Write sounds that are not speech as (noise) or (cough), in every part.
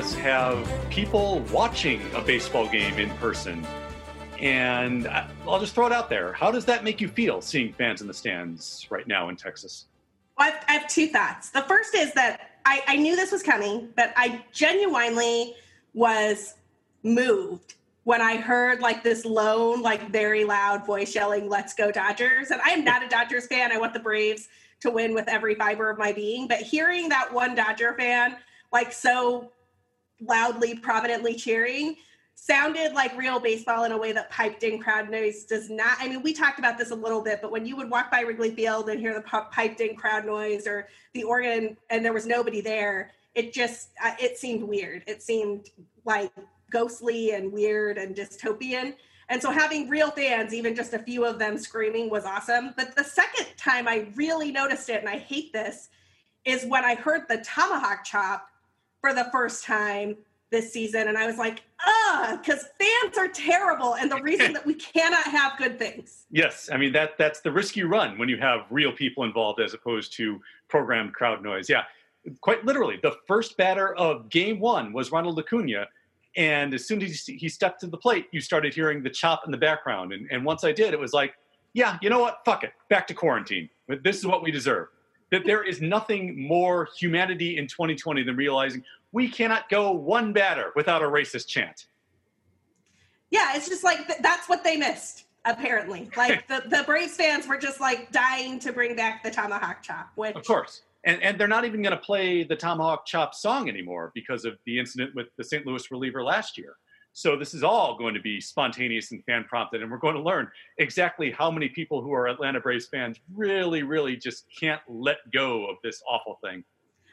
Have people watching a baseball game in person. And I'll just throw it out there. How does that make you feel seeing fans in the stands right now in Texas? Well, I have two thoughts. The first is that I, I knew this was coming, but I genuinely was moved when I heard like this lone, like very loud voice yelling, Let's go Dodgers. And I am not a Dodgers fan. I want the Braves to win with every fiber of my being. But hearing that one Dodger fan like so loudly, prominently cheering sounded like real baseball in a way that piped in crowd noise does not. I mean, we talked about this a little bit, but when you would walk by Wrigley Field and hear the piped in crowd noise or the organ and there was nobody there, it just, uh, it seemed weird. It seemed like ghostly and weird and dystopian. And so having real fans, even just a few of them screaming, was awesome. But the second time I really noticed it, and I hate this, is when I heard the tomahawk chop for the first time this season. And I was like, ah, because fans are terrible. And the reason (laughs) that we cannot have good things. Yes. I mean, that that's the risk you run when you have real people involved as opposed to programmed crowd noise. Yeah. Quite literally, the first batter of game one was Ronald Acuna and as soon as he stepped to the plate, you started hearing the chop in the background. And, and once I did, it was like, yeah, you know what? Fuck it. Back to quarantine. This is what we deserve. That there is nothing more humanity in 2020 than realizing we cannot go one batter without a racist chant. Yeah, it's just like that's what they missed apparently. (laughs) Like the, the Braves fans were just like dying to bring back the tomahawk chop, which of course and and they're not even going to play the Tomahawk Chop song anymore because of the incident with the St. Louis reliever last year. So this is all going to be spontaneous and fan prompted, and we're going to learn exactly how many people who are Atlanta Braves fans really, really just can't let go of this awful thing.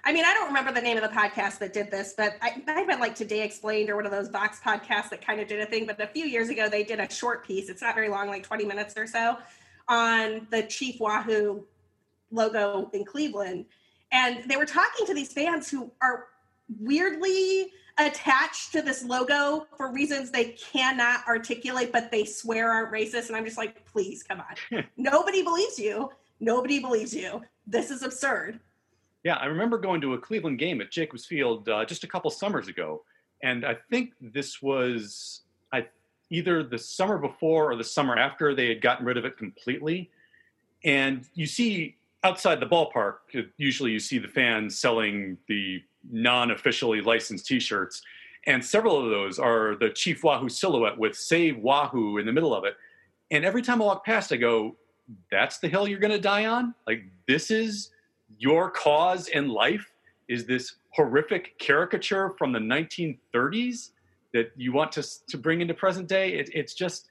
I mean, I don't remember the name of the podcast that did this, but I, I've like Today Explained or one of those Vox podcasts that kind of did a thing. But a few years ago, they did a short piece. It's not very long, like 20 minutes or so, on the Chief Wahoo logo in Cleveland. And they were talking to these fans who are weirdly attached to this logo for reasons they cannot articulate, but they swear aren't racist. And I'm just like, please, come on. (laughs) Nobody believes you. Nobody believes you. This is absurd. Yeah, I remember going to a Cleveland game at Jacobs Field uh, just a couple summers ago. And I think this was I, either the summer before or the summer after they had gotten rid of it completely. And you see outside the ballpark, usually you see the fans selling the non-officially licensed T-shirts, and several of those are the Chief Wahoo silhouette with "Save Wahoo" in the middle of it. And every time I walk past, I go, "That's the hill you're going to die on. Like this is your cause in life. Is this horrific caricature from the 1930s that you want to to bring into present day? It, it's just,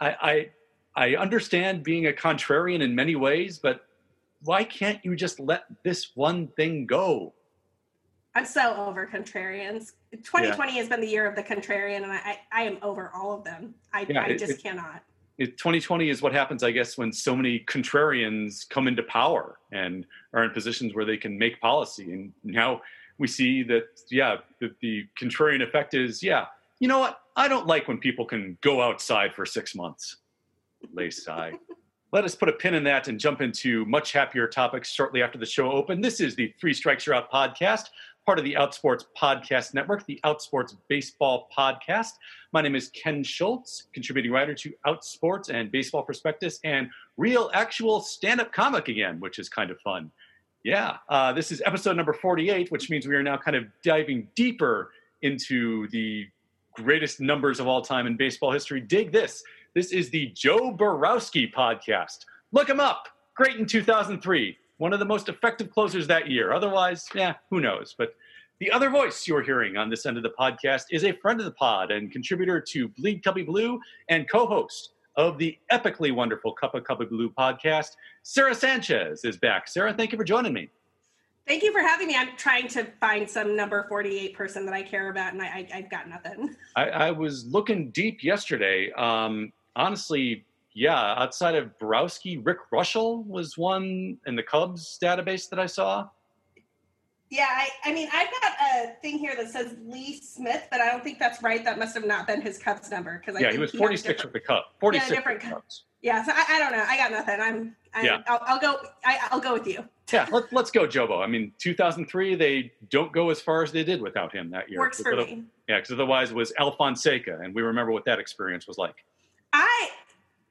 I, I I understand being a contrarian in many ways, but why can't you just let this one thing go? I'm so over contrarians. 2020 yeah. has been the year of the contrarian, and I, I am over all of them. I, yeah, I just it, cannot. It, 2020 is what happens, I guess, when so many contrarians come into power and are in positions where they can make policy. And now we see that, yeah, the, the contrarian effect is, yeah, you know what? I don't like when people can go outside for six months. Lay sigh. (laughs) Let us put a pin in that and jump into much happier topics shortly after the show open. This is the Three Strikes You're Out podcast, part of the Outsports Podcast Network, the Outsports Baseball Podcast. My name is Ken Schultz, contributing writer to Outsports and Baseball Prospectus, and real, actual stand up comic again, which is kind of fun. Yeah, uh, this is episode number 48, which means we are now kind of diving deeper into the greatest numbers of all time in baseball history. Dig this this is the Joe Borowski podcast. Look him up. Great in 2003. One of the most effective closers that year. Otherwise, yeah, who knows? But the other voice you're hearing on this end of the podcast is a friend of the pod and contributor to Bleed Cubby Blue and co host of the epically wonderful Cup of Cubby Blue podcast. Sarah Sanchez is back. Sarah, thank you for joining me. Thank you for having me. I'm trying to find some number 48 person that I care about, and I, have got nothing. I, I, was looking deep yesterday. Um, honestly, yeah, outside of Borowski, Rick Russell was one in the Cubs database that I saw. Yeah, I, I mean, I've got a thing here that says Lee Smith, but I don't think that's right. That must have not been his Cubs number because yeah, he was 46 with the Cubs. 46 yeah, different Cubs. Yeah, so I, I don't know. I got nothing. I'm. I'm Yeah. I'll, I'll go. I, I'll go with you. Yeah, let, let's go, Jobo. I mean, 2003, they don't go as far as they did without him that year. Works for me. Yeah, because otherwise it was Alfonseca, and we remember what that experience was like. I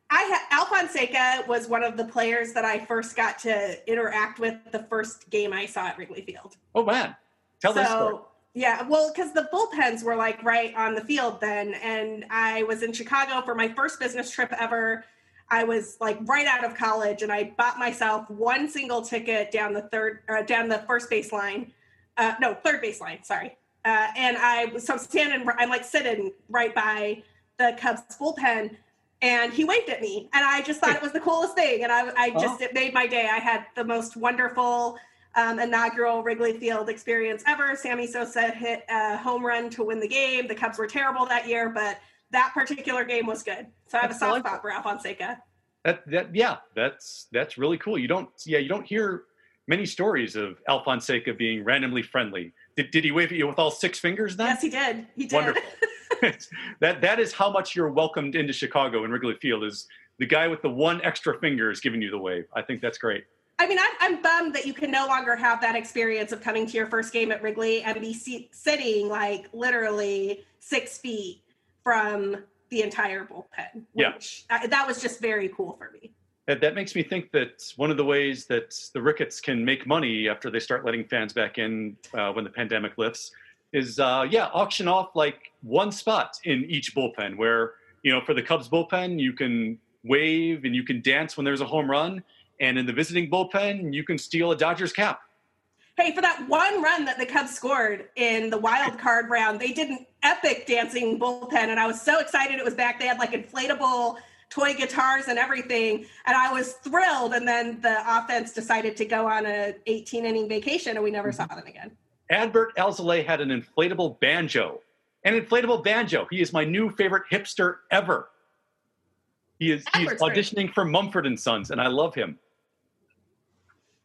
I ha- Alfonseca was one of the players that I first got to interact with the first game I saw at Wrigley Field. Oh man, tell so this story. yeah, well, because the bullpens were like right on the field then, and I was in Chicago for my first business trip ever. I was like right out of college, and I bought myself one single ticket down the third, uh, down the first baseline. Uh, no, third baseline. Sorry. Uh, and I was so I'm standing, I'm like sitting right by the Cubs bullpen, and he waved at me, and I just thought it was the coolest thing, and I, I just it made my day. I had the most wonderful um, inaugural Wrigley Field experience ever. Sammy Sosa hit a home run to win the game. The Cubs were terrible that year, but that particular game was good. So I have a soft spot for Alfonseca. That that yeah, that's that's really cool. You don't yeah, you don't hear many stories of Alfonseca being randomly friendly. Did, did he wave at you with all six fingers then? Yes, he did. He did. Wonderful. (laughs) (laughs) that that is how much you're welcomed into Chicago in Wrigley Field is the guy with the one extra finger is giving you the wave. I think that's great. I mean, I'm, I'm bummed that you can no longer have that experience of coming to your first game at Wrigley and be se- sitting like literally six feet from the entire bullpen. Yeah. Which uh, that was just very cool for me. That, that makes me think that one of the ways that the Ricketts can make money after they start letting fans back in uh, when the pandemic lifts is, uh, yeah, auction off like one spot in each bullpen where, you know, for the Cubs bullpen, you can wave and you can dance when there's a home run. And in the visiting bullpen, you can steal a Dodgers cap. Hey, for that one run that the Cubs scored in the wild card round, they did an epic dancing bullpen, and I was so excited it was back. They had like inflatable toy guitars and everything, and I was thrilled. And then the offense decided to go on a 18 inning vacation, and we never saw them again. Adbert Alzolay had an inflatable banjo. An inflatable banjo. He is my new favorite hipster ever. He is he's auditioning for Mumford and Sons, and I love him.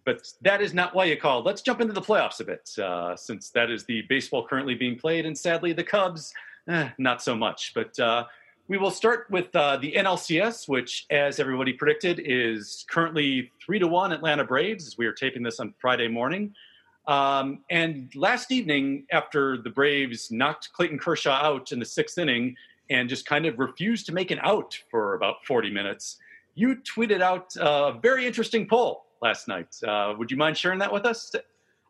But that is not why you called. Let's jump into the playoffs a bit, uh, since that is the baseball currently being played, and sadly the Cubs, eh, not so much. But uh, we will start with uh, the NLCS, which, as everybody predicted, is currently three to one Atlanta Braves. As we are taping this on Friday morning. Um, and last evening, after the Braves knocked Clayton Kershaw out in the sixth inning and just kind of refused to make an out for about 40 minutes, you tweeted out a very interesting poll last night. Uh, would you mind sharing that with us?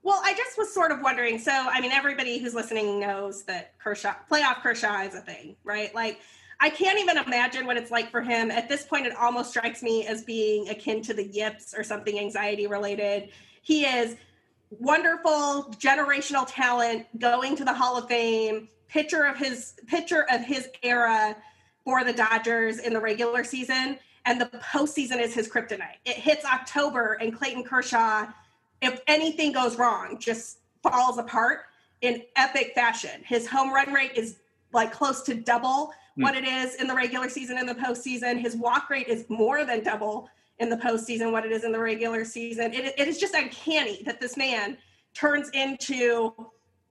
Well, I just was sort of wondering. So, I mean, everybody who's listening knows that Kershaw, playoff Kershaw is a thing, right? Like, I can't even imagine what it's like for him. At this point, it almost strikes me as being akin to the yips or something anxiety related. He is wonderful, generational talent, going to the Hall of Fame, pitcher of his pitcher of his era for the Dodgers in the regular season, and the postseason is his kryptonite. It hits October, and Clayton Kershaw if anything goes wrong, just falls apart in epic fashion. His home run rate is like close to double Hmm. what it is in the regular season and the postseason. His walk rate is more than double in the postseason what it is in the regular season. It, it is just uncanny that this man turns into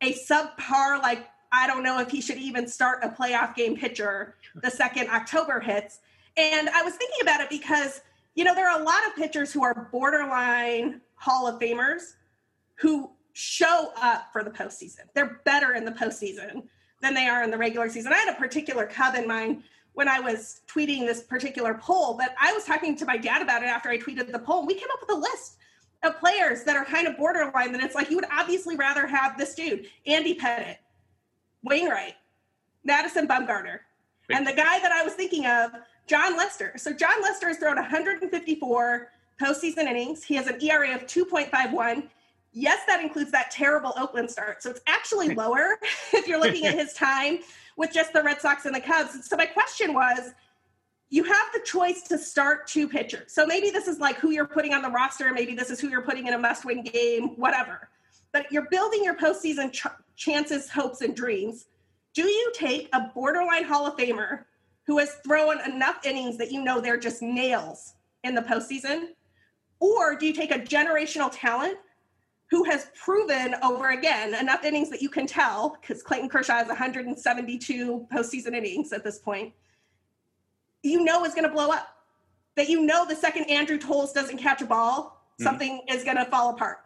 a subpar, like, I don't know if he should even start a playoff game pitcher the second October hits. And I was thinking about it because, you know, there are a lot of pitchers who are borderline Hall of Famers who show up for the postseason. They're better in the postseason than they are in the regular season. I had a particular Cub in mind when I was tweeting this particular poll, but I was talking to my dad about it after I tweeted the poll. We came up with a list of players that are kind of borderline that it's like you would obviously rather have this dude, Andy Pettitte, Wainwright, Madison Bumgarner, and the guy that I was thinking of, Jon Lester. So Jon Lester has thrown 154 postseason innings. He has an ERA of 2.51. Yes, that includes that terrible Oakland start. So it's actually lower (laughs) if you're looking at his (laughs) time with just the Red Sox and the Cubs. So my question was you have the choice to start two pitchers. So maybe this is like who you're putting on the roster. Maybe this is who you're putting in a must win game, whatever. But you're building your postseason ch- chances, hopes, and dreams. Do you take a borderline Hall of Famer who has thrown enough innings that you know they're just nails in the postseason? Or do you take a generational talent who has proven over again enough innings that you can tell, because Clayton Kershaw has 172 postseason innings at this point, you know is going to blow up? that you know the second Andrew Toles doesn't catch a ball, mm-hmm. something is going to fall apart.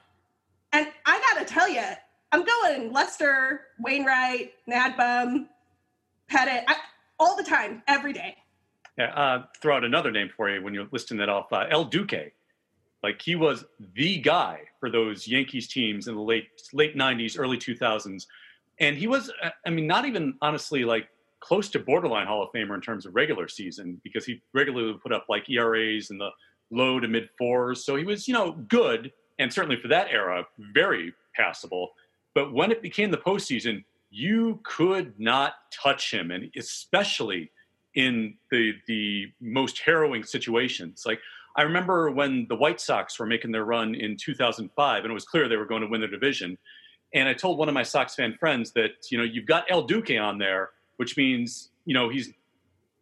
And I got to tell you, I'm going Lester, Wainwright, MadBum, Pettitte, I, all the time, every day. Yeah, uh, throw out another name for you when you're listing that off. Uh, El Duque, like he was the guy for those Yankees teams in the late late '90s, early 2000s, and he was, uh, I mean, not even honestly like close to borderline Hall of Famer in terms of regular season because he regularly put up like ERAs in the low to mid fours. So he was, you know, good and certainly for that era, very passable. But when it became the postseason, you could not touch him, and especially in the the most harrowing situations. Like I remember when the White Sox were making their run in 2005, and it was clear they were going to win the division. And I told one of my Sox fan friends that you know you've got El Duque on there, which means you know he's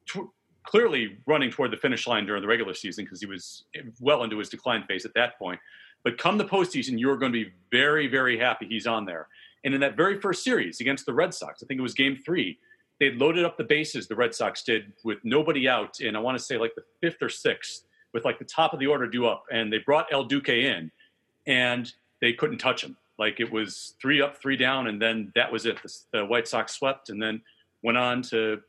t- clearly running toward the finish line during the regular season because he was well into his decline phase at that point. But come the postseason, you're going to be very, very happy he's on there. And in that very first series against the Red Sox, I think it was game three, they loaded up the bases, the Red Sox did, with nobody out in, I want to say, like the fifth or sixth, with like the top of the order due up. And they brought El Duque in, and they couldn't touch him. Like it was three up, three down, and then that was it. The, the White Sox swept and then went on to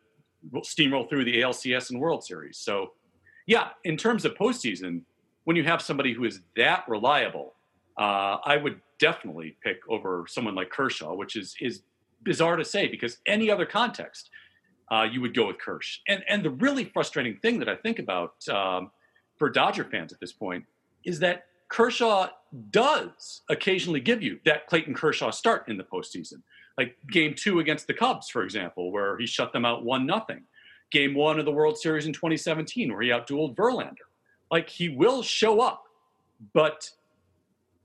steamroll through the ALCS and World Series. So, yeah, in terms of postseason, when you have somebody who is that reliable, uh, I would definitely pick over someone like Kershaw, which is is bizarre to say because any other context, uh, you would go with Kersh. And and the really frustrating thing that I think about um, for Dodger fans at this point is that Kershaw does occasionally give you that Clayton Kershaw start in the postseason, like Game Two against the Cubs, for example, where he shut them out one nothing. Game One of the World Series in 2017, where he outdueled Verlander like he will show up, but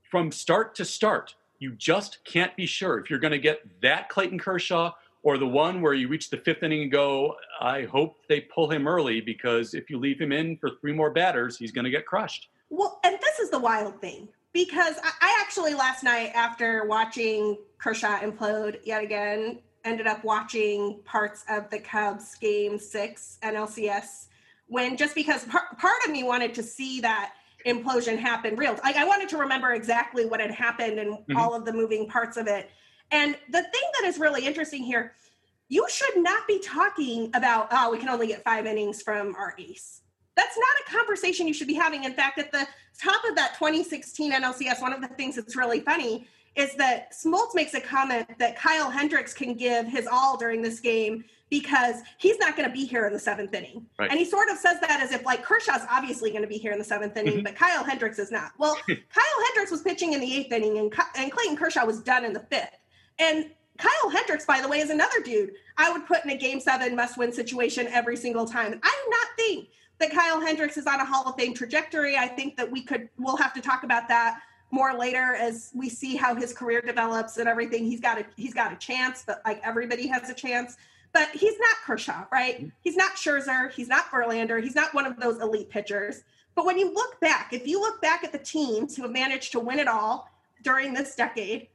from start to start, you just can't be sure if you're going to get that Clayton Kershaw or the one where you reach the fifth inning and go, I hope they pull him early because if you leave him in for three more batters, he's going to get crushed. Well, and this is the wild thing because I actually last night, after watching Kershaw implode yet again, ended up watching parts of the Cubs game six NLCS when just because par- part of me wanted to see that implosion happen real like i wanted to remember exactly what had happened and mm-hmm. all of the moving parts of it and the thing that is really interesting here you should not be talking about oh we can only get five innings from our ace that's not a conversation you should be having in fact at the top of that 2016 nlcs one of the things that's really funny is that smoltz makes a comment that kyle hendricks can give his all during this game because he's not going to be here in the seventh inning. Right. And he sort of says that as if like Kershaw's obviously going to be here in the seventh inning, mm-hmm. but Kyle Hendricks is not. Well, (laughs) Kyle Hendricks was pitching in the eighth inning and, and Clayton Kershaw was done in the fifth. And Kyle Hendricks, by the way, is another dude I would put in a game seven must win situation every single time. I do not think that Kyle Hendricks is on a Hall of Fame trajectory. I think that we could, we'll have to talk about that more later as we see how his career develops and everything. He's got a, he's got a chance, but like everybody has a chance but he's not Kershaw, right? Mm-hmm. He's not Scherzer. He's not Verlander. He's not one of those elite pitchers. But when you look back, if you look back at the teams who have managed to win it all during this decade,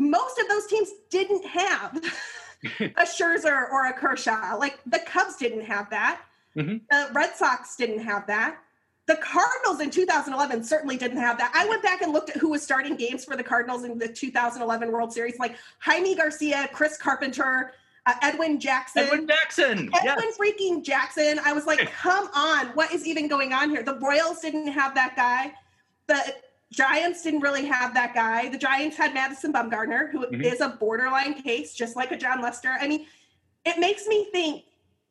most of those teams didn't have (laughs) a Scherzer or a Kershaw. Like the Cubs didn't have that. Mm-hmm. The Red Sox didn't have that. The Cardinals in 2011 certainly didn't have that. I went back and looked at who was starting games for the Cardinals in the 2011 World Series, like Jaime Garcia, Chris Carpenter, uh, Edwin Jackson. Edwin Jackson. Edwin yes. freaking Jackson. I was like, (laughs) come on, what is even going on here? The Royals didn't have that guy. The Giants didn't really have that guy. The Giants had Madison Bumgarner, who mm-hmm. is a borderline case, just like a Jon Lester. I mean, it makes me think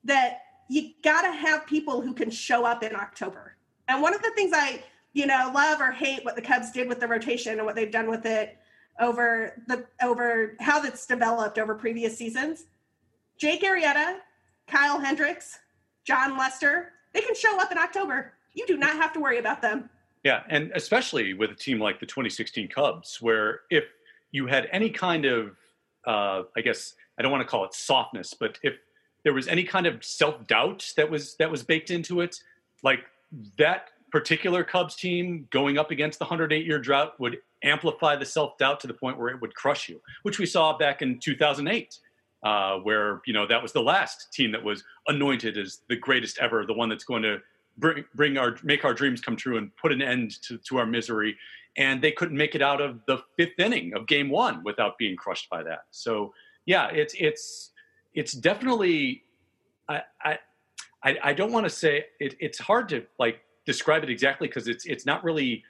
that you got to have people who can show up in October. And one of the things I, you know, love or hate what the Cubs did with the rotation and what they've done with it over the over how that's developed over previous seasons Jake Arrieta, Kyle Hendricks, Jon Lester, they can show up in October. You do not have to worry about them. Yeah, and especially with a team like the 2016 Cubs, where if you had any kind of, uh, I guess I don't want to call it softness, but if there was any kind of self doubt that was that was baked into it, like that particular Cubs team going up against the 108 year drought would amplify the self doubt to the point where it would crush you, which we saw back in 2008 uh, where you know that was the last team that was anointed as the greatest ever, the one that's going to bring bring our make our dreams come true and put an end to, to our misery. And they couldn't make it out of the fifth inning of game one without being crushed by that. So yeah, it's it's it's definitely I I I, don't want to say it, it's hard to like describe it exactly because it's it's not really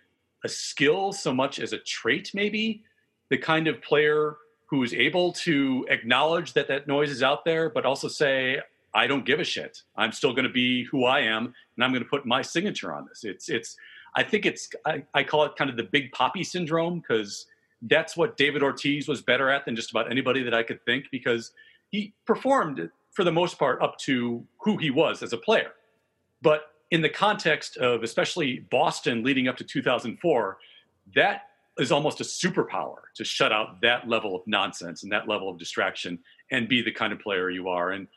a skill so much as a trait maybe the kind of player who is able to acknowledge that that noise is out there but also say I don't give a shit. I'm still going to be who I am, and I'm going to put my signature on this. It's it's. I think it's. I, I call it kind of the Big Papi syndrome because that's what David Ortiz was better at than just about anybody that I could think because he performed for the most part up to who he was as a player. But in the context of especially Boston leading up to 2004, that is almost a superpower to shut out that level of nonsense and that level of distraction and be the kind of player you are. And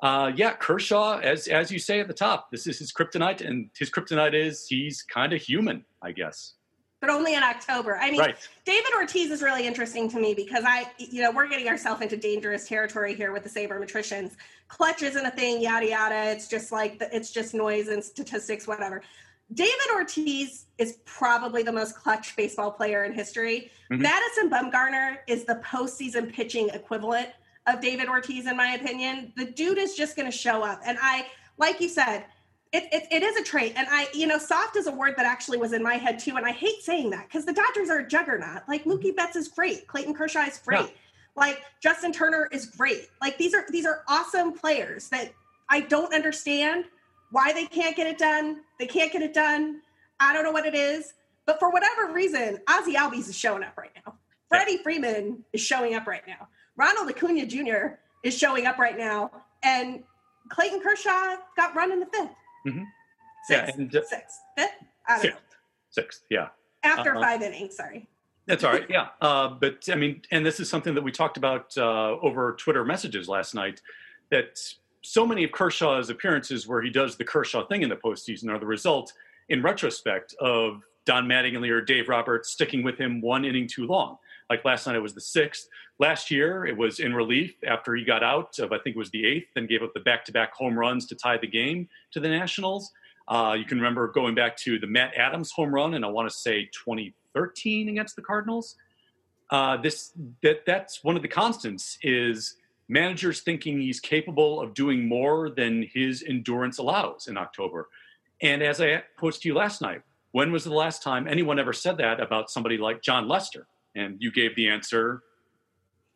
uh, yeah, Kershaw, as as you say at the top, this is his kryptonite, and his kryptonite is he's kind of human, I guess. But only in October. I mean, right. David Ortiz is really interesting to me because I, you know, we're getting ourselves into dangerous territory here with the sabermetricians. Clutch isn't a thing, yada yada. It's just like the, it's just noise and statistics, whatever. David Ortiz is probably the most clutch baseball player in history. Mm-hmm. Madison Bumgarner is the postseason pitching equivalent of David Ortiz, in my opinion. The dude is just going to show up. And I, like you said, it, it, it is a trait. And I, you know, soft is a word that actually was in my head too. And I hate saying that because the Dodgers are a juggernaut. Like Mookie mm-hmm. Betts is great. Clayton Kershaw is great. Yeah. Like Justin Turner is great. Like these are these are awesome players that I don't understand why they can't get it done. They can't get it done. I don't know what it is. But for whatever reason, Ozzie Albies is showing up right now. Freddie Freeman is showing up right now. Ronald Acuna Jr. is showing up right now, and Clayton Kershaw got run in the 5th mm-hmm. Sixth, yeah, and, uh, sixth, fifth, I don't sixth, know. sixth, yeah. After uh, five innings, sorry. That's all right. Yeah, uh, but I mean, and this is something that we talked about uh, over Twitter messages last night. That so many of Kershaw's appearances, where he does the Kershaw thing in the postseason, are the result, in retrospect, of Don Mattingly or Dave Roberts sticking with him one inning too long. Like last night, it was the sixth. Last year, it was in relief after he got out of, I think it was the eighth, then gave up the back to back home runs to tie the game to the Nationals. Uh, you can remember going back to the Matt Adams home run, and I want to say 2013 against the Cardinals. Uh, this that that's one of the constants is managers thinking he's capable of doing more than his endurance allows in October. And as I posed to you last night, when was the last time anyone ever said that about somebody like Jon Lester? And you gave the answer.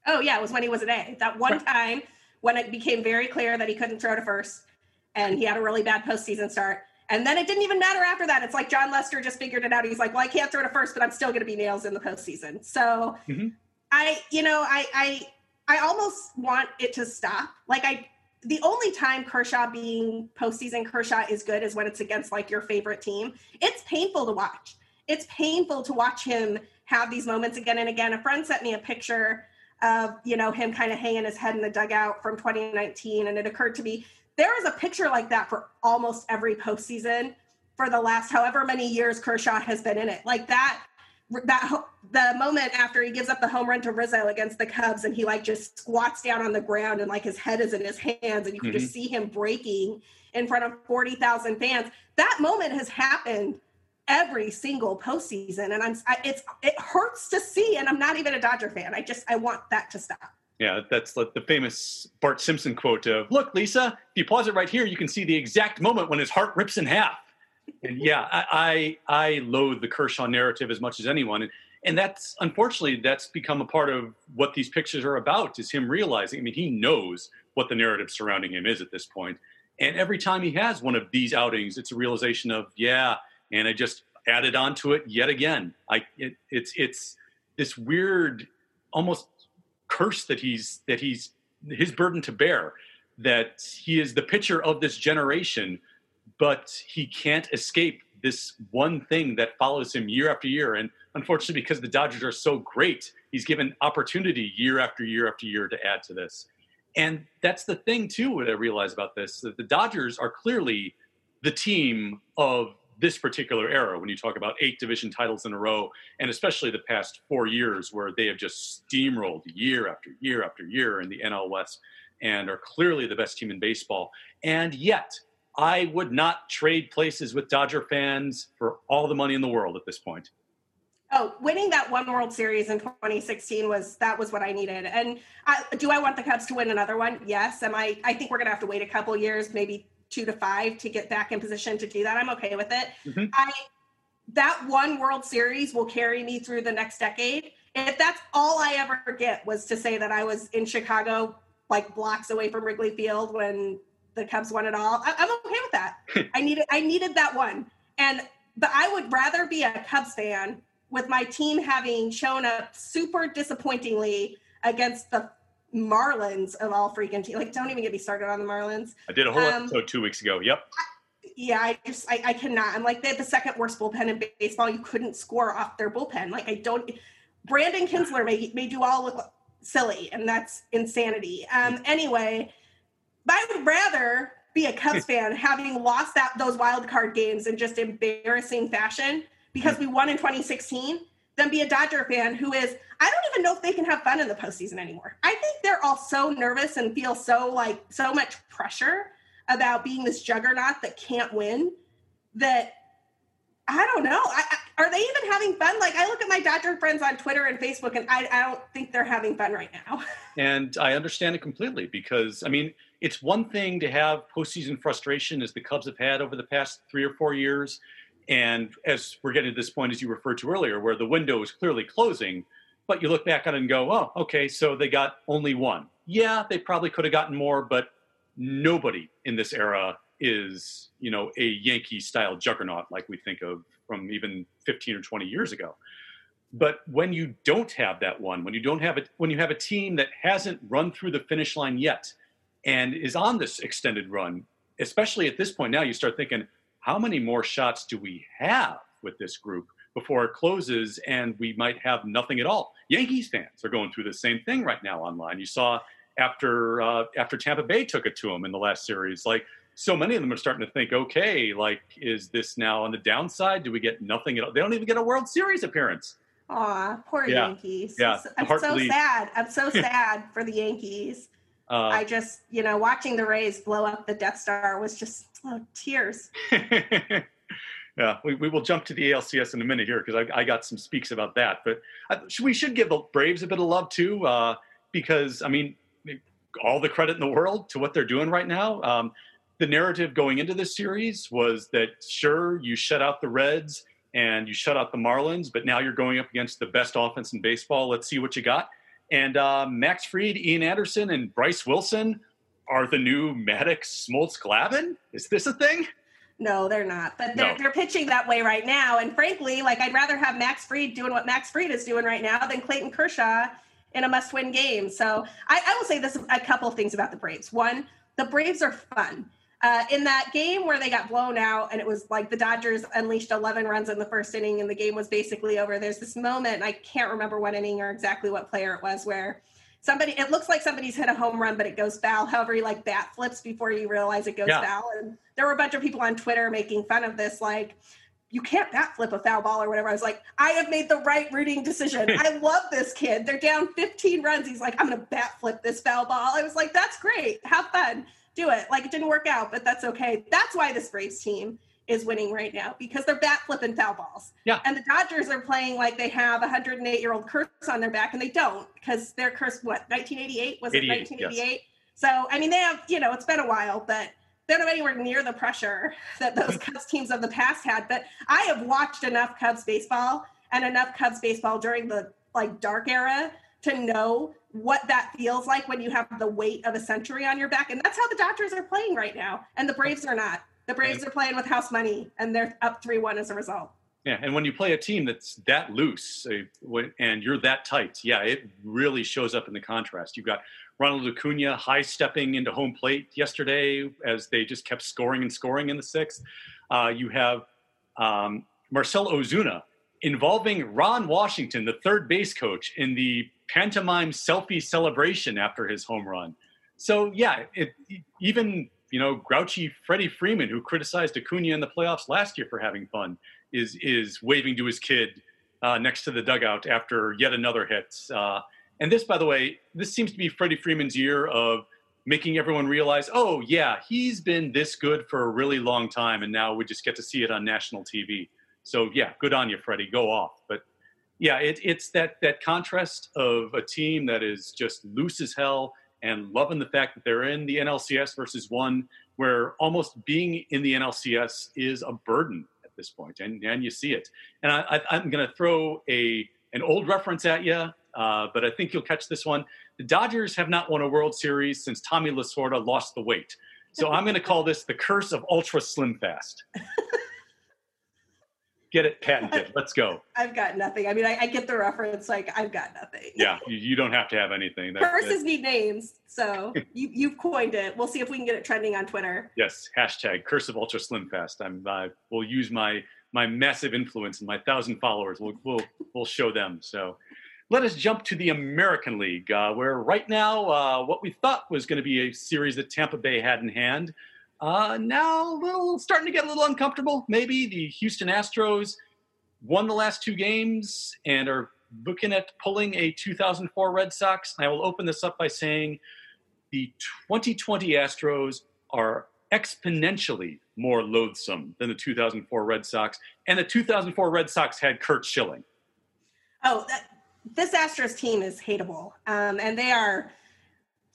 Oh, yeah, it was when he was an A. That one right. time when it became very clear that he couldn't throw to first and he had a really bad postseason start. And then it didn't even matter after that. It's like Jon Lester just figured it out. He's like, well, I can't throw to first, but I'm still going to be nails in the postseason. So mm-hmm. I, you know, I, I, I almost want it to stop. Like I, the only time Kershaw being postseason Kershaw is good is when it's against like your favorite team. It's painful to watch. It's painful to watch him have these moments again and again. A friend sent me a picture of you know him kind of hanging his head in the dugout from 2019, and it occurred to me there is a picture like that for almost every postseason for the last however many years Kershaw has been in it. Like that that the moment after he gives up the home run to Rizzo against the Cubs and he like just squats down on the ground and like his head is in his hands and you can mm-hmm. just see him breaking in front of 40,000 fans. That moment has happened every single postseason, and I'm I, it's it hurts to see. And I'm not even a Dodger fan. I just I want that to stop. Yeah, that's like the famous Bart Simpson quote of "Look, Lisa, if you pause it right here, you can see the exact moment when his heart rips in half." And yeah, I I, I loathe the Kershaw narrative as much as anyone, and and that's unfortunately that's become a part of what these pictures are about. Is him realizing? I mean, he knows what the narrative surrounding him is at this point, and every time he has one of these outings, it's a realization of yeah and I just added on to it yet again. I it, it's it's this weird, almost curse that he's that he's his burden to bear. That he is the pitcher of this generation, but he can't escape this one thing that follows him year after year. And unfortunately, because the Dodgers are so great, he's given opportunity year after year after year to add to this. And that's the thing too. What I realize about this that the Dodgers are clearly the team of this particular era when you talk about eight division titles in a row and especially the past four years where they have just steamrolled year after year after year in the NL West and are clearly the best team in baseball. And yet I would not trade places with Dodger fans for all the money in the world at this point. Oh, winning that one World Series in 2016 was that was what I needed. And I, do I want the Cubs to win another one? Yes. Am I? I think we're gonna have to wait a couple years, maybe two to five, to get back in position to do that. I'm okay with it. Mm-hmm. I that one World Series will carry me through the next decade. If that's all I ever get was to say that I was in Chicago, like blocks away from Wrigley Field when the Cubs won it all, I, am okay with that. (laughs) I needed I needed that one, and but I would rather be a Cubs fan with my team having shown up super disappointingly against the Marlins of all freaking teams. Like, don't even get me started on the Marlins. I did a whole um, episode two weeks ago. Yep. I, yeah, I just I, I cannot. I'm like they had the second worst bullpen in baseball. You couldn't score off their bullpen. Like I don't. Brandon Kintzler may may do all look silly, and that's insanity. Um. Anyway, but I would rather be a Cubs (laughs) fan having lost that those wild card games in just embarrassing fashion because we won in 2016 than be a Dodger fan who is, I don't even know if they can have fun in the postseason anymore. I think they're all so nervous and feel so like so much pressure about being this juggernaut that can't win that I don't know. I, I, are they even having fun? Like I look at my Dodger friends on Twitter and Facebook, and I, I don't think they're having fun right now. (laughs) and I understand it completely because I mean it's one thing to have postseason frustration as the Cubs have had over the past three or four years and as we're getting to this point, as you referred to earlier, where the window is clearly closing, but you look back on it and go, oh, okay, so they got only one. Yeah, they probably could have gotten more, but nobody in this era is, you know, a Yankee style juggernaut like we think of from even 15 or 20 years ago. But when you don't have that one, when you don't have it, when you have a team that hasn't run through the finish line yet and is on this extended run, especially at this point now, you start thinking, how many more shots do we have with this group before it closes and we might have nothing at all? Yankees fans are going through the same thing right now online. You saw after uh, after Tampa Bay took it to them in the last series, like so many of them are starting to think, okay, like is this now on the downside? Do we get nothing at all? They don't even get a World Series appearance. Aw, poor yeah. Yankees. Yeah, I'm so bleeds. sad. I'm so (laughs) sad for the Yankees. Uh, I just, you know, watching the Rays blow up the Death Star was just oh, tears. (laughs) yeah, we, we will jump to the ALCS in a minute here because I, I, got some speaks about that. But I, we should give the Braves a bit of love too, uh, because I mean, all the credit in the world to what they're doing right now. Um, the narrative going into this series was that sure you shut out the Reds and you shut out the Marlins, but now you're going up against the best offense in baseball. Let's see what you got. And uh, Max Fried, Ian Anderson, and Bryce Wilson are the new Maddox Smoltz Glavine. Is this a thing? No, they're not. But they're, no. they're pitching that way right now. And frankly, like I'd rather have Max Fried doing what Max Fried is doing right now than Clayton Kershaw in a must-win game. So I, I will say this a couple of things about the Braves. One, the Braves are fun. Uh, in that game where they got blown out and it was like the Dodgers unleashed 11 runs in the first inning and the game was basically over. There's this moment, I can't remember what inning or exactly what player it was, where somebody, it looks like somebody's hit a home run, but it goes foul. However, he like bat flips before you realize it goes yeah. foul. And there were a bunch of people on Twitter making fun of this, like, you can't bat flip a foul ball or whatever. I was like, I have made the right rooting decision. (laughs) I love this kid. They're down 15 runs. He's like, I'm going to bat flip this foul ball. I was like, that's great. Have fun do it. Like it didn't work out, but that's okay. That's why this Braves team is winning right now because they're bat flipping foul balls. Yeah. And the Dodgers are playing like they have a 108 year old curse on their back, and they don't because their curse. What 1988 was it? 1988. Yes. So I mean, they have you know it's been a while, but they don't have anywhere near the pressure (laughs) that those mm-hmm. Cubs teams of the past had. But I have watched enough Cubs baseball and enough Cubs baseball during the like dark era to know what that feels like when you have the weight of a century on your back. And that's how the Dodgers are playing right now. And the Braves are not. The Braves are playing with house money and they're up 3 1 as a result. Yeah, and when you play a team that's that loose uh, and you're that tight, yeah, it really shows up in the contrast. You've got Ronald Acuna high stepping into home plate yesterday as they just kept scoring and scoring in the sixth. Uh, you have um, Marcell Ozuna involving Ron Washington, the third base coach, in the pantomime selfie celebration after his home run. So yeah, it, even you know grouchy Freddie Freeman, who criticized Acuna in the playoffs last year for having fun, is is waving to his kid uh, next to the dugout after yet another hit. Uh, and this, by the way, this seems to be Freddie Freeman's year of making everyone realize, oh yeah, he's been this good for a really long time, and now we just get to see it on national TV. So yeah, good on you, Freddie. Go off. But yeah, it, it's that that contrast of a team that is just loose as hell and loving the fact that they're in the NLCS versus one where almost being in the NLCS is a burden at this point, and and you see it. And I, am going to throw a an old reference at you, uh, but I think you'll catch this one. The Dodgers have not won a World Series since Tommy Lasorda lost the weight. So I'm going to call this the curse of ultra slim fast. (laughs) get it patented. (laughs) Let's go. I've got nothing. I mean, I, I get the reference. Like, I've got nothing. yeah, you, you, don't have to have anything. That, Curses need names. So (laughs) you, you've coined it. We'll see if we can get it trending on Twitter. Yes, hashtag curse of ultra slim fast. I'm. Uh, we'll use my my massive influence and my thousand followers. We'll we'll we'll show them. So. Let us jump to the American League, uh, where right now, uh, what we thought was going to be a series that Tampa Bay had in hand uh, now, a little starting to get a little uncomfortable. Maybe the Houston Astros won the last two games and are looking at pulling a 2004 Red Sox. And I will open this up by saying the 2020 Astros are exponentially more loathsome than the 2004 Red Sox. And the 2004 Red Sox had Curt Schilling. Oh, that, this Astros team is hateable. Um, and they are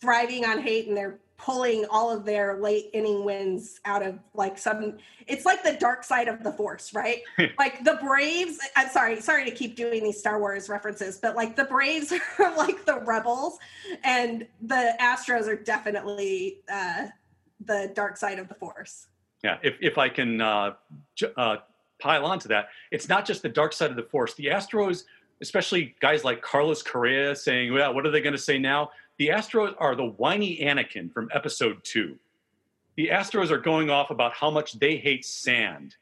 thriving on hate and they're pulling all of their late inning wins out of like some it's like the dark side of the force right? (laughs) Like the braves i'm sorry sorry to keep doing these star wars references but like the braves (laughs) are like the rebels and the astros are definitely uh the dark side of the force. Yeah if, if i can uh, uh pile on to that it's not just the dark side of the force. The astros especially guys like carlos correa saying well what are they going to say now the Astros are the whiny Anakin from episode two. The Astros are going off about how much they hate sand.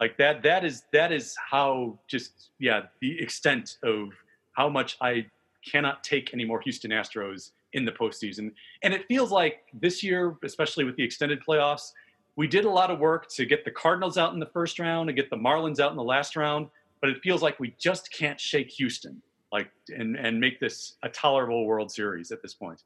Like that, that is that is how just yeah, the extent of how much I cannot take any more Houston Astros in the postseason. And it feels like this year, especially with the extended playoffs, we did a lot of work to get the Cardinals out in the first round and get the Marlins out in the last round, but it feels like we just can't shake Houston like and and make this a tolerable World Series at this point?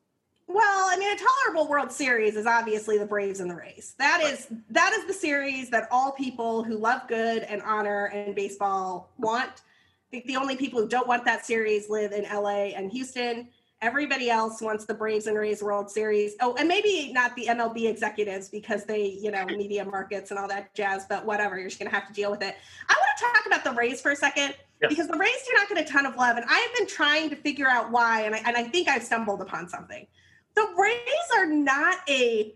Well, I mean, a tolerable World Series is obviously the Braves and the Rays. That is that is the series that all people who love good and honor and baseball want. I think the only people who don't want that series live in LA and Houston. Everybody else wants the Braves and Rays World Series. Oh, and maybe not the MLB executives because they, you know, media markets and all that jazz, but whatever, you're just going to have to deal with it. I want to talk about the Rays for a second yes. because the Rays do not get a ton of love. And I've been trying to figure out why, and I, and I think I've stumbled upon something. The Rays are not a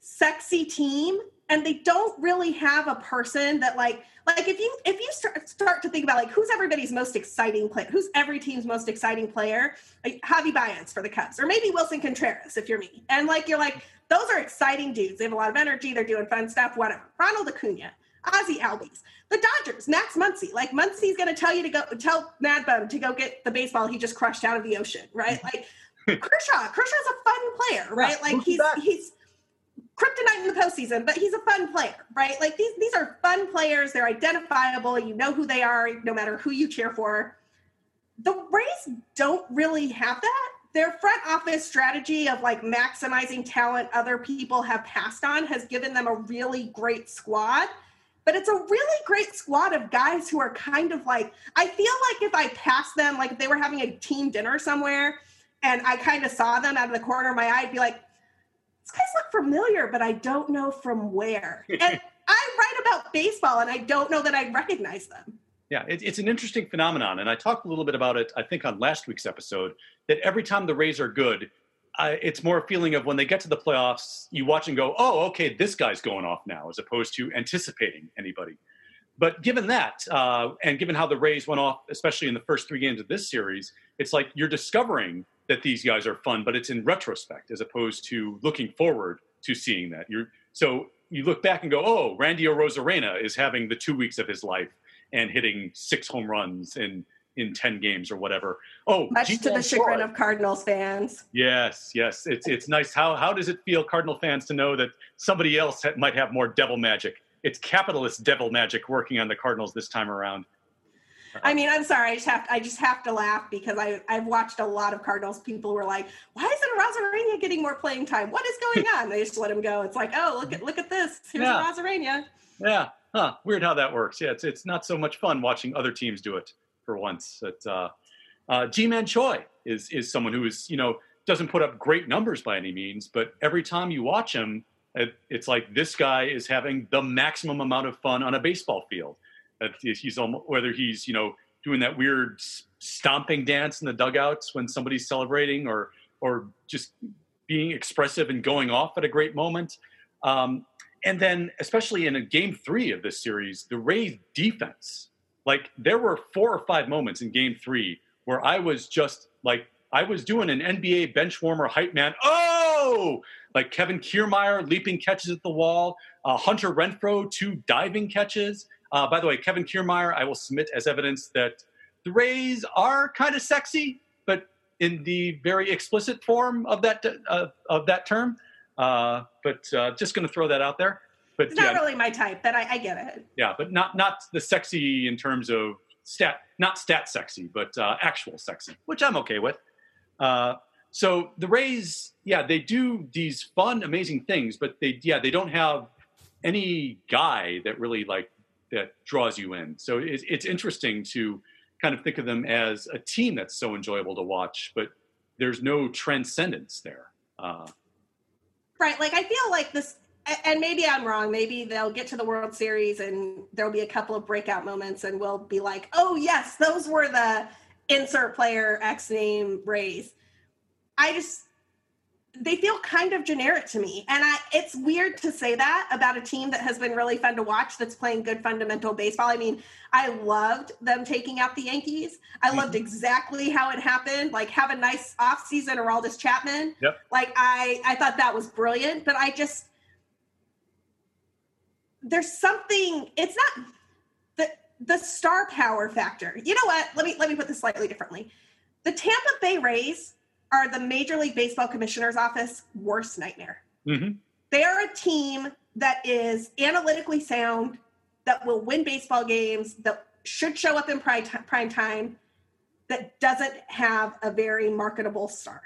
sexy team and they don't really have a person that like like if you if you start, start to think about like who's everybody's most exciting player who's every team's most exciting player like javi baez for the cubs or maybe willson contreras if you're me and like you're like those are exciting dudes they have a lot of energy they're doing fun stuff whatever ronald acuna ozzie albies the dodgers max muncy like muncy's going to tell you to go tell mad bum to go get the baseball he just crushed out of the ocean right (laughs) like kershaw kershaw's a fun player right like he's he's kryptonite in the postseason, but he's a fun player, right? Like these these are fun players. They're identifiable. You know who they are, no matter who you cheer for. The Rays don't really have that. Their front office strategy of like maximizing talent other people have passed on has given them a really great squad. But it's a really great squad of guys who are kind of like, I feel like if I passed them, like if they were having a team dinner somewhere and I kind of saw them out of the corner of my eye, I'd be like, these guys look familiar, but I don't know from where. (laughs) and I write about baseball and I don't know that I recognize them. Yeah, it, it's an interesting phenomenon. And I talked a little bit about it, I think, on last week's episode, that every time the Rays are good, uh, it's more a feeling of when they get to the playoffs, you watch and go, oh, okay, this guy's going off now, as opposed to anticipating anybody. But given that, uh, and given how the Rays went off, especially in the first three games of this series, it's like you're discovering that these guys are fun, but it's in retrospect as opposed to looking forward to seeing that. You're so you look back and go, oh, Randy Arozarena is having the two weeks of his life and hitting six home runs in in 10 games or whatever. Oh, much G- to the chagrin of Cardinals fans. Yes, yes. It's it's nice. How how does it feel, Cardinal fans, to know that somebody else might have more devil magic? It's capitalist devil magic working on the Cardinals this time around. I mean, I'm sorry. I just have to, I just have to laugh because I I've watched a lot of Cardinals people were like, why isn't Arozarena getting more playing time? What is going on? they just let him go. It's like, oh, look at look at this. Here's yeah. Arozarena. Yeah. Huh. Weird how that works. Yeah, it's it's not so much fun watching other teams do it for once. But uh, uh, Ji-Man Choi is is someone who is you know doesn't put up great numbers by any means, but every time you watch him, it, it's like this guy is having the maximum amount of fun on a baseball field. He's almost, whether he's you know doing that weird stomping dance in the dugouts when somebody's celebrating, or or just being expressive and going off at a great moment. Um, and then, especially in a game three of this series, the Rays defense. Like there were four or five moments in game three where I was just like I was doing an NBA bench warmer hype man. Oh, like Kevin Kiermaier leaping catches at the wall, uh, Hunter Renfroe, two diving catches. Uh, by the way, Kevin Kiermaier, I will submit as evidence that the Rays are kind of sexy, but in the very explicit form of that uh, of that term. Uh, but uh, just going to throw that out there. But it's not yeah, really my type, but I, I, get it. Yeah, but not not the sexy in terms of stat, not stat sexy, but uh, actual sexy, which I'm okay with. Uh, so the Rays, yeah, they do these fun, amazing things, but they, yeah, they don't have any guy that really like that draws you in. So it's, it's interesting to kind of think of them as a team that's so enjoyable to watch, but there's no transcendence there. Uh, right. Like I feel like this, and maybe I'm wrong. Maybe they'll get to the World Series and there'll be a couple of breakout moments, and we'll be like, "Oh yes, those were the insert player X name Rays. I just they feel kind of generic to me. And I it's weird to say that about a team that has been really fun to watch that's playing good fundamental baseball. I mean, I loved them taking out the Yankees. I mm-hmm. loved exactly how it happened. Like have a nice off season Aroldis Chapman. Yep. Like I I thought that was brilliant, but I just there's something it's not the the star power factor. You know what? Let me let me put this slightly differently. The Tampa Bay Rays are the Major League Baseball Commissioner's Office worst nightmare. Mm-hmm. They are a team that is analytically sound, that will win baseball games, that should show up in prime, prime time, that doesn't have a very marketable star.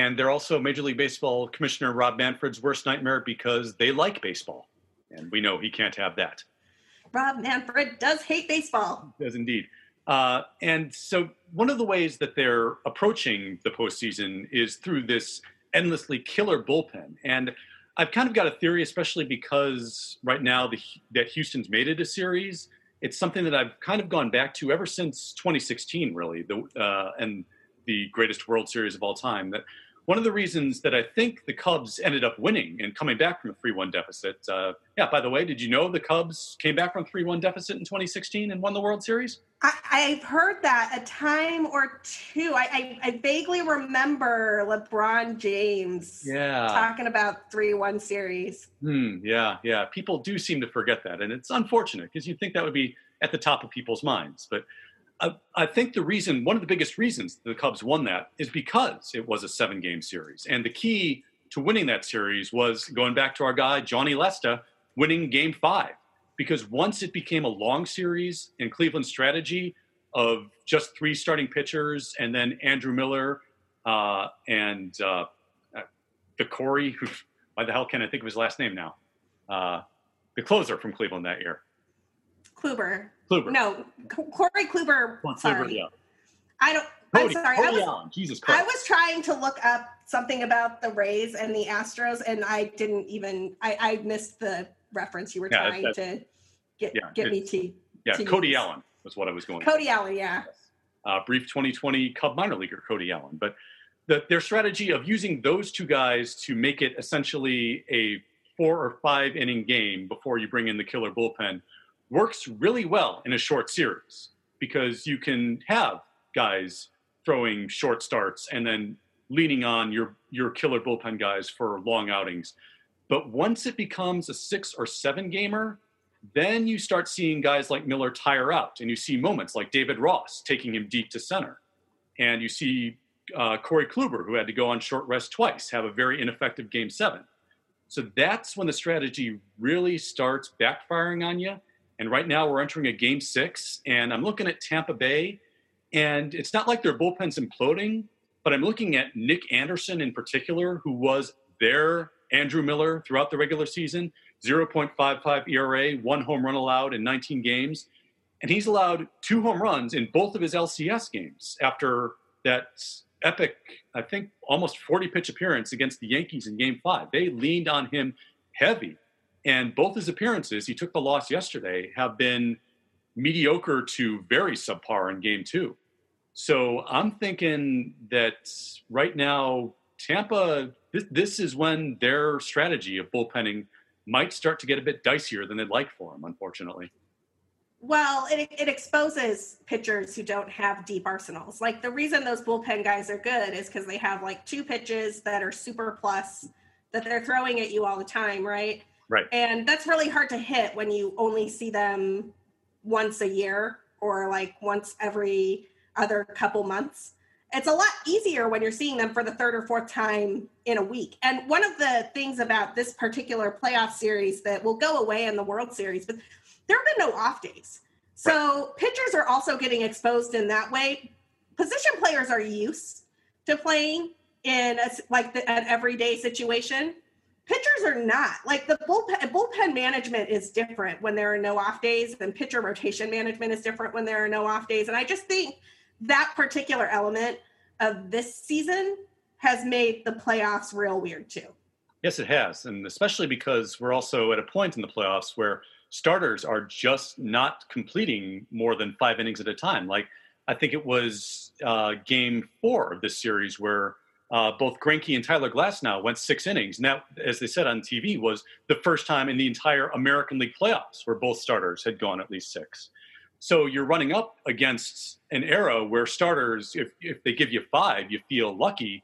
And they're also Major League Baseball Commissioner Rob Manfred's worst nightmare because they like baseball. And we know he can't have that. Rob Manfred does hate baseball. Does indeed. Uh, and so one of the ways that they're approaching the postseason is through this endlessly killer bullpen. And I've kind of got a theory, especially because right now the, that Houston's made it a series. It's something that I've kind of gone back to ever since 2016, really, the, uh, and the greatest World Series of all time. That one of the reasons that I think the Cubs ended up winning and coming back from a 3 1 deficit. Uh, yeah, by the way, did you know the Cubs came back from 3 1 deficit in 2016 and won the World Series? I, have heard that a time or two. I, I, I, vaguely remember LeBron James yeah. talking about 3 1 series. Hmm, yeah, yeah. People do seem to forget that. And it's unfortunate because you'd think that would be at the top of people's minds. But I, I, think the reason, one of the biggest reasons the Cubs won that is because it was a seven game series. And the key to winning that series was going back to our guy, Johnny Lester, winning game five. Because once it became a long series in Cleveland's strategy of just three starting pitchers and then Andrew Miller uh, and uh, the Corey, who, why the hell can I think of his last name now? Uh, the closer from Cleveland that year. Kluber. Kluber. No, Corey Kluber. sorry. yeah. I don't. Cody, I'm sorry. Cody I was, Allen. Jesus Christ. I was trying to look up something about the Rays and the Astros, and I didn't even. I, I missed the reference you were yeah, trying to get yeah, get me to. Yeah, to Cody use. Allen was what I was going. Cody Allen, yeah. Uh, brief 2020 Cub minor leaguer Cody Allen, but the, their strategy of using those two guys to make it essentially a four or five inning game before you bring in the killer bullpen works really well in a short series because you can have guys throwing short starts and then leaning on your your killer bullpen guys for long outings. But once it becomes a six or seven gamer, then you start seeing guys like Miller tire out, and you see moments like David Ross taking him deep to center, and you see uh, Corey Kluber, who had to go on short rest twice, have a very ineffective game seven. So that's when the strategy really starts backfiring on you, and right now we're entering a game six, and I'm looking at Tampa Bay, and it's not like their bullpen's imploding, but I'm looking at Nick Anderson in particular, who was their Andrew Miller throughout the regular season 0.55 ERA, one home run allowed in 19 games. And he's allowed two home runs in both of his LCS games after that epic, I think, almost 40 pitch appearance against the Yankees in game five. They leaned on him heavy. And both his appearances, he took the loss yesterday, have been mediocre to very subpar in game two. So I'm thinking that right now, Tampa, this, this is when their strategy of bullpenning might start to get a bit dicier than they'd like for them, unfortunately. Well, it, it exposes pitchers who don't have deep arsenals. Like the reason those bullpen guys are good is because they have like two pitches that are super plus that they're throwing at you all the time, right? Right. And that's really hard to hit when you only see them once a year or like once every other couple months. It's a lot easier when you're seeing them for the third or fourth time in a week. And one of the things about this particular playoff series that will go away in the World Series, but there have been no off days. So right. pitchers are also getting exposed in that way. Position players are used to playing in a, like the, an everyday situation. Pitchers are not like the bullpen. Bullpen management is different when there are no off days, and pitcher rotation management is different when there are no off days. And I just think that particular element of this season has made the playoffs real weird too. Yes, it has. And especially because we're also at a point in the playoffs where starters are just not completing more than five innings at a time. Like, I think it was uh, game four of this series where uh, both Greinke and Tyler Glasnow went six innings. And that, as they said on TV, was the first time in the entire American League playoffs where both starters had gone at least six. So you're running up against an era where starters, if, if they give you five, you feel lucky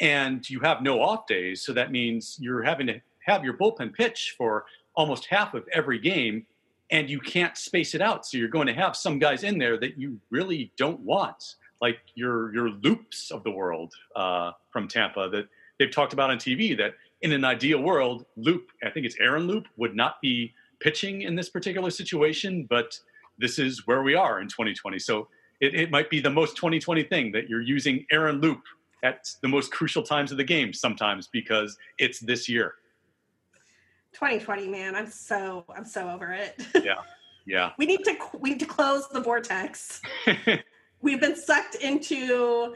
and you have no off days. So that means you're having to have your bullpen pitch for almost half of every game and you can't space it out. So you're going to have some guys in there that you really don't want, like your your Loups of the world uh, from Tampa that they've talked about on TV. That in an ideal world, Loup, I think it's Aaron Loup, would not be pitching in this particular situation, but this is where we are in 2020. So it, it might be the most 2020 thing that you're using Aaron Loup at the most crucial times of the game sometimes because it's this year. 2020, man, I'm so I'm so over it. Yeah, yeah. (laughs) we need to we need to close the vortex. (laughs) We've been sucked into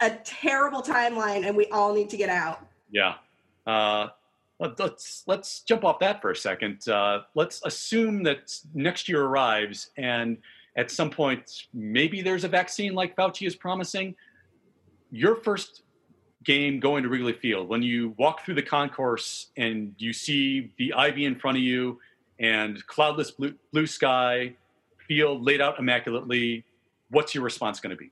a terrible timeline, and we all need to get out. Yeah. Uh, let's let's jump off that for a second. Uh, let's assume that next year arrives, and at some point, maybe there's a vaccine like Fauci is promising. Your first game going to Wrigley Field, when you walk through the concourse and you see the ivy in front of you and cloudless blue, blue sky, field laid out immaculately, what's your response going to be?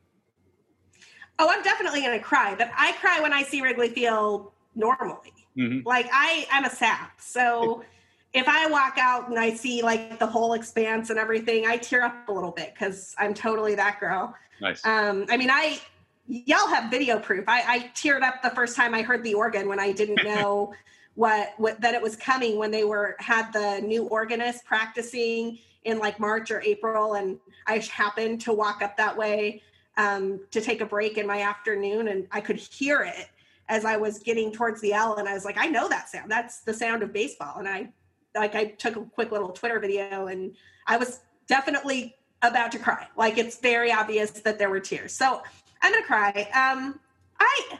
Oh, I'm definitely going to cry, but I cry when I see Wrigley Field normally. Mm-hmm. Like I, I'm a sap. So (laughs) if I walk out and I see like the whole expanse and everything, I tear up a little bit because I'm totally that girl. Nice. Um, I mean, I y'all have video proof. I, I teared up the first time I heard the organ when I didn't (laughs) know what, what that it was coming when they were had the new organist practicing in like March or April, and I happened to walk up that way um, to take a break in my afternoon, and I could hear it as I was getting towards the L, and I was like, I know that sound. That's the sound of baseball. And I like I took a quick little Twitter video, and I was definitely about to cry. Like it's very obvious that there were tears. So I'm gonna cry. Um, I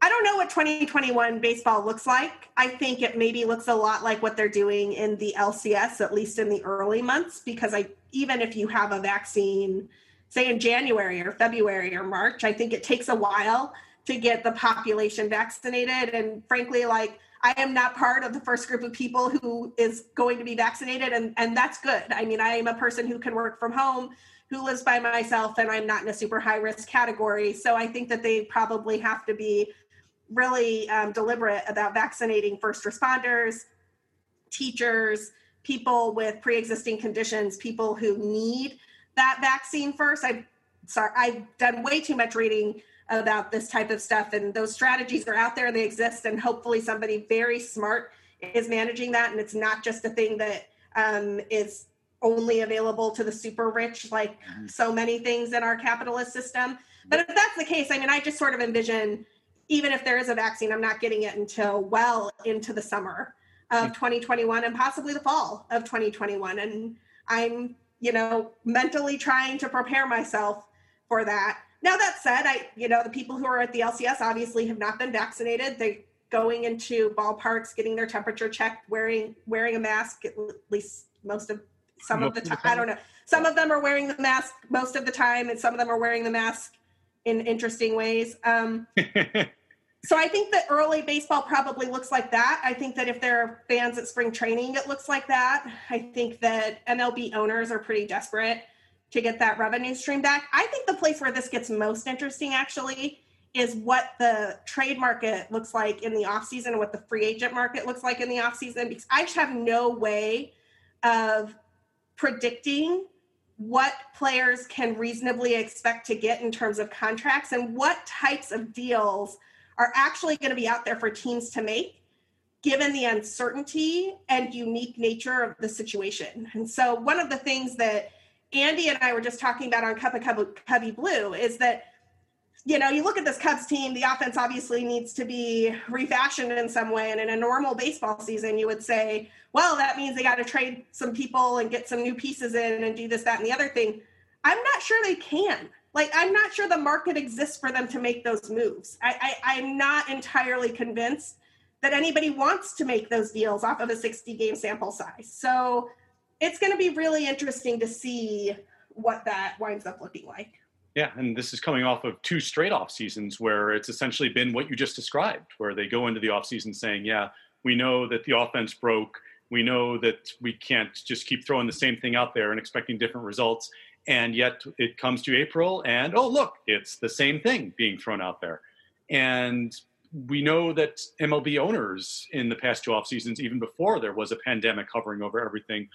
I don't know what 2021 baseball looks like. I think it maybe looks a lot like what they're doing in the LCS, at least in the early months, because I even if you have a vaccine, say in January or February or March, I think it takes a while to get the population vaccinated. And frankly, like I am not part of the first group of people who is going to be vaccinated, and, and that's good. I mean, I am a person who can work from home, who lives by myself, and I'm not in a super high risk category. So I think that they probably have to be really um, deliberate about vaccinating first responders, teachers, people with pre existing conditions, people who need that vaccine first. I've sorry, I've done way too much reading about this type of stuff and those strategies are out there and they exist and hopefully somebody very smart is managing that and it's not just a thing that um, is only available to the super rich, like mm-hmm. so many things in our capitalist system. But if that's the case, I mean, I just sort of envision, even if there is a vaccine, I'm not getting it until well into the summer of 2021 and possibly the fall of 2021. And I'm, you know, mentally trying to prepare myself for that. Now that said, I, you know, the people who are at the LCS obviously have not been vaccinated. They going into ballparks, getting their temperature checked, wearing wearing a mask at least most of some most of the time. I don't know. Some of them are wearing the mask most of the time, and some of them are wearing the mask in interesting ways. Um, (laughs) so I think that early baseball probably looks like that. I think that if there are fans at spring training, it looks like that. I think that MLB owners are pretty desperate to get that revenue stream back. I think the place where this gets most interesting actually is what the trade market looks like in the offseason and what the free agent market looks like in the offseason because I just have no way of predicting what players can reasonably expect to get in terms of contracts and what types of deals are actually going to be out there for teams to make given the uncertainty and unique nature of the situation. And so one of the things that Andy and I were just talking about on Cup of Cubby, Cubby Blue is that you know, you look at this Cubs team, the offense obviously needs to be refashioned in some way. And in a normal baseball season, you would say, well, that means they got to trade some people and get some new pieces in and do this, that, and the other thing. I'm not sure they can. Like, I'm not sure the market exists for them to make those moves. I, I, I'm not entirely convinced that anybody wants to make those deals off of a 60 game sample size. So it's going to be really interesting to see what that winds up looking like. Yeah, and this is coming off of two straight off seasons where it's essentially been what you just described, where they go into the off season saying, "Yeah, we know that the offense broke. We know that we can't just keep throwing the same thing out there and expecting different results." And yet it comes to April, and oh look, it's the same thing being thrown out there. And we know that MLB owners in the past two off seasons, even before there was a pandemic hovering over everything,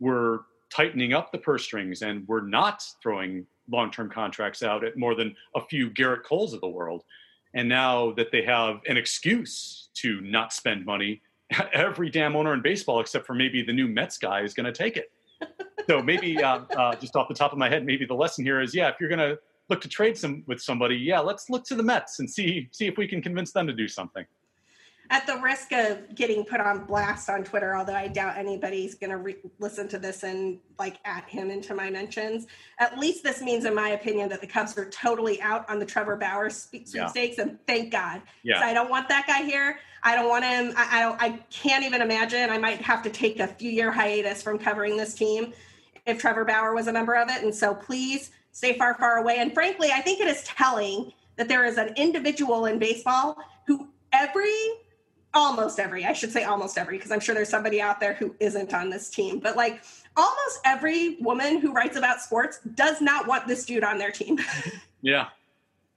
were tightening up the purse strings and were not throwing long-term contracts out at more than a few Gerrit Coles of the world. And now that they have an excuse to not spend money, (laughs) every damn owner in baseball, except for maybe the new Mets guy, is going to take it. So maybe uh, uh, just off the top of my head, maybe the lesson here is, yeah, if you're going to look to trade some with somebody, yeah, let's look to the Mets and see see if we can convince them to do something at the risk of getting put on blast on Twitter, although I doubt anybody's going to re- listen to this and like at him into my mentions, at least this means, in my opinion, that the Cubs are totally out on the Trevor Bauer sweepstakes, yeah. and thank God. Yeah. I don't want that guy here. I don't want him. I, I don't. I can't even imagine. I might have to take a few year hiatus from covering this team if Trevor Bauer was a member of it. And so, please stay far, far away. And frankly, I think it is telling that there is an individual in baseball who every almost every i should say almost every because i'm sure there's somebody out there who isn't on this team but like almost every woman who writes about sports does not want this dude on their team. (laughs) Yeah.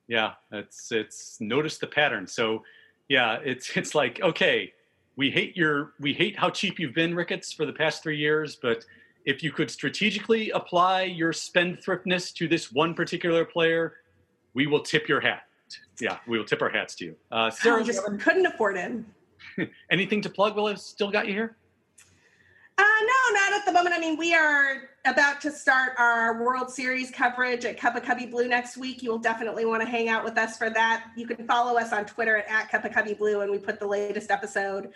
Yeah. It's it's notice the pattern. So yeah it's it's like okay we hate your we hate how cheap you've been ricketts for the past three years but if you could strategically apply your spendthriftness to this one particular player we will tip your hat. Yeah we will tip our hats to you. Uh sarah I just couldn't afford him (laughs) Anything to plug while I've still got you here? Uh, no, not at the moment. I mean, we are about to start our World Series coverage at Cup of Cubby Blue next week. You will definitely want to hang out with us for that. You can follow us on Twitter at, at Cup of Cubby Blue, and we put the latest episode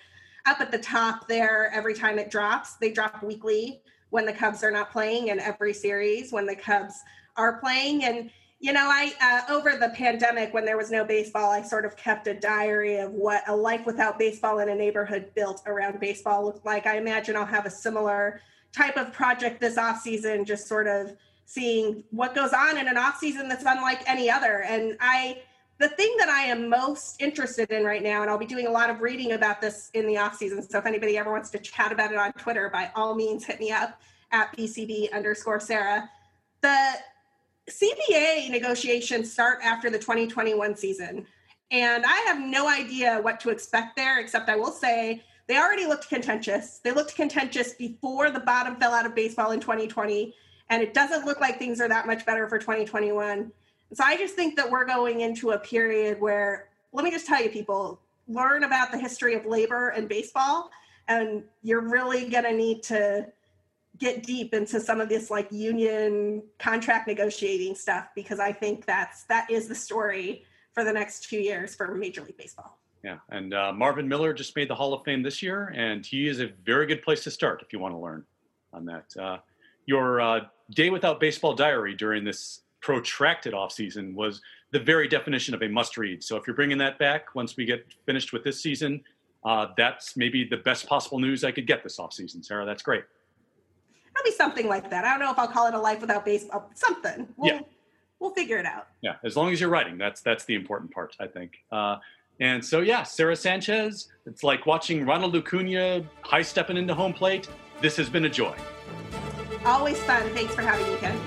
up at the top there every time it drops. They drop weekly when the Cubs are not playing, and every series when the Cubs are playing. And you know, I uh, over the pandemic when there was no baseball, I sort of kept a diary of what a life without baseball in a neighborhood built around baseball looked like. I imagine I'll have a similar type of project this off season, just sort of seeing what goes on in an off season that's unlike any other. And I, the thing that I am most interested in right now, and I'll be doing a lot of reading about this in the off season. So if anybody ever wants to chat about it on Twitter, by all means, hit me up at bcb underscore Sarah. The CBA negotiations start after the 2021 season. And I have no idea what to expect there, except I will say they already looked contentious. They looked contentious before the bottom fell out of baseball in 2020. And it doesn't look like things are that much better for 2021. So I just think that we're going into a period where, let me just tell you, people, learn about the history of labor and baseball. And you're really going to need to get deep into some of this like union contract negotiating stuff because I think that's that is the story for the next two years for Major League Baseball. Yeah, and uh, Marvin Miller just made the Hall of Fame this year, and he is a very good place to start if you want to learn on that. Uh, your uh, day without baseball diary during this protracted off season was the very definition of a must read. So if you're bringing that back once we get finished with this season, uh, that's maybe the best possible news I could get this off season. Sarah, that's great. It'll be something like that. I don't know if I'll call it a life without baseball. Something. We'll, yeah. We'll figure it out. Yeah, as long as you're writing, that's that's the important part, I think. Uh, and so, yeah, Sarah Sanchez. It's like watching Ronald Acuna high stepping into home plate. This has been a joy. Always fun. Thanks for having me, Ken.